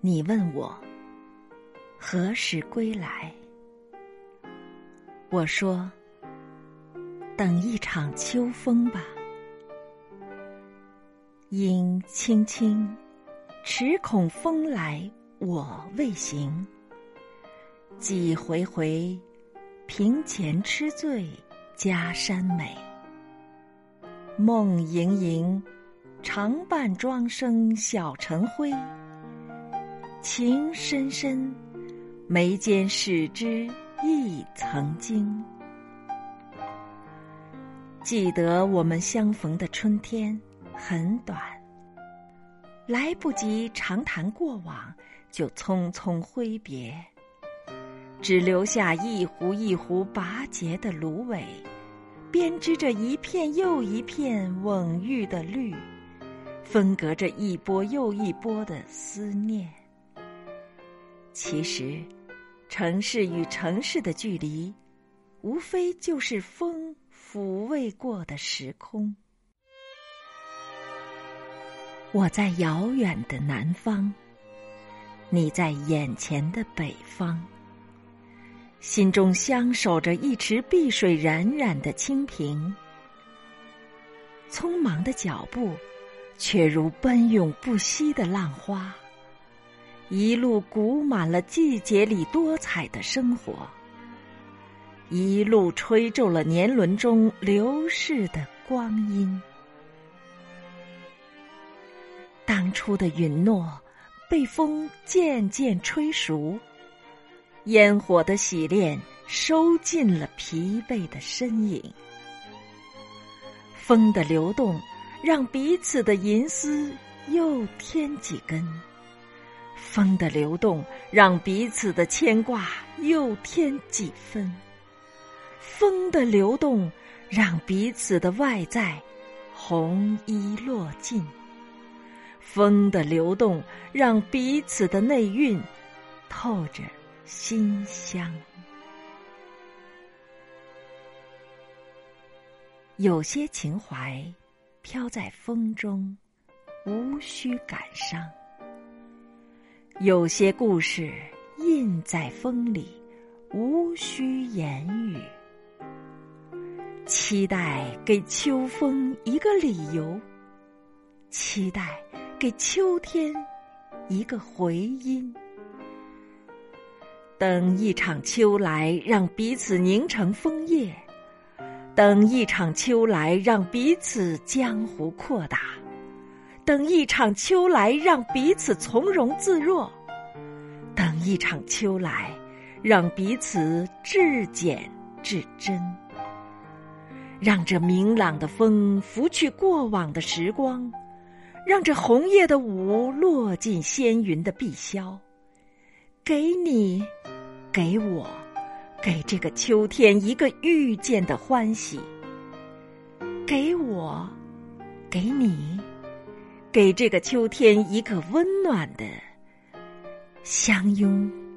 你问我何时归来？我说：等一场秋风吧。因青青，迟恐风来我未行。几回回，庭前吃醉家山美。梦盈盈，常伴庄生晓晨晖。情深深，眉间始知一曾经。记得我们相逢的春天很短，来不及长谈过往，就匆匆挥别，只留下一壶一壶拔节的芦苇，编织着一片又一片蓊郁的绿，分隔着一波又一波的思念。其实，城市与城市的距离，无非就是风抚慰过的时空。我在遥远的南方，你在眼前的北方，心中相守着一池碧水冉冉的清平。匆忙的脚步，却如奔涌不息的浪花。一路鼓满了季节里多彩的生活，一路吹皱了年轮中流逝的光阴。当初的允诺被风渐渐吹熟，烟火的洗炼收尽了疲惫的身影。风的流动让彼此的银丝又添几根。风的流动，让彼此的牵挂又添几分；风的流动，让彼此的外在红衣落尽；风的流动，让彼此的内蕴透着馨香。有些情怀飘在风中，无需感伤。有些故事印在风里，无需言语。期待给秋风一个理由，期待给秋天一个回音。等一场秋来，让彼此凝成枫叶；等一场秋来，让彼此江湖扩大。等一场秋来，让彼此从容自若；等一场秋来，让彼此至简至真。让这明朗的风拂去过往的时光，让这红叶的舞落进仙云的碧霄。给你，给我，给这个秋天一个遇见的欢喜。给我，给你。给这个秋天一个温暖的相拥。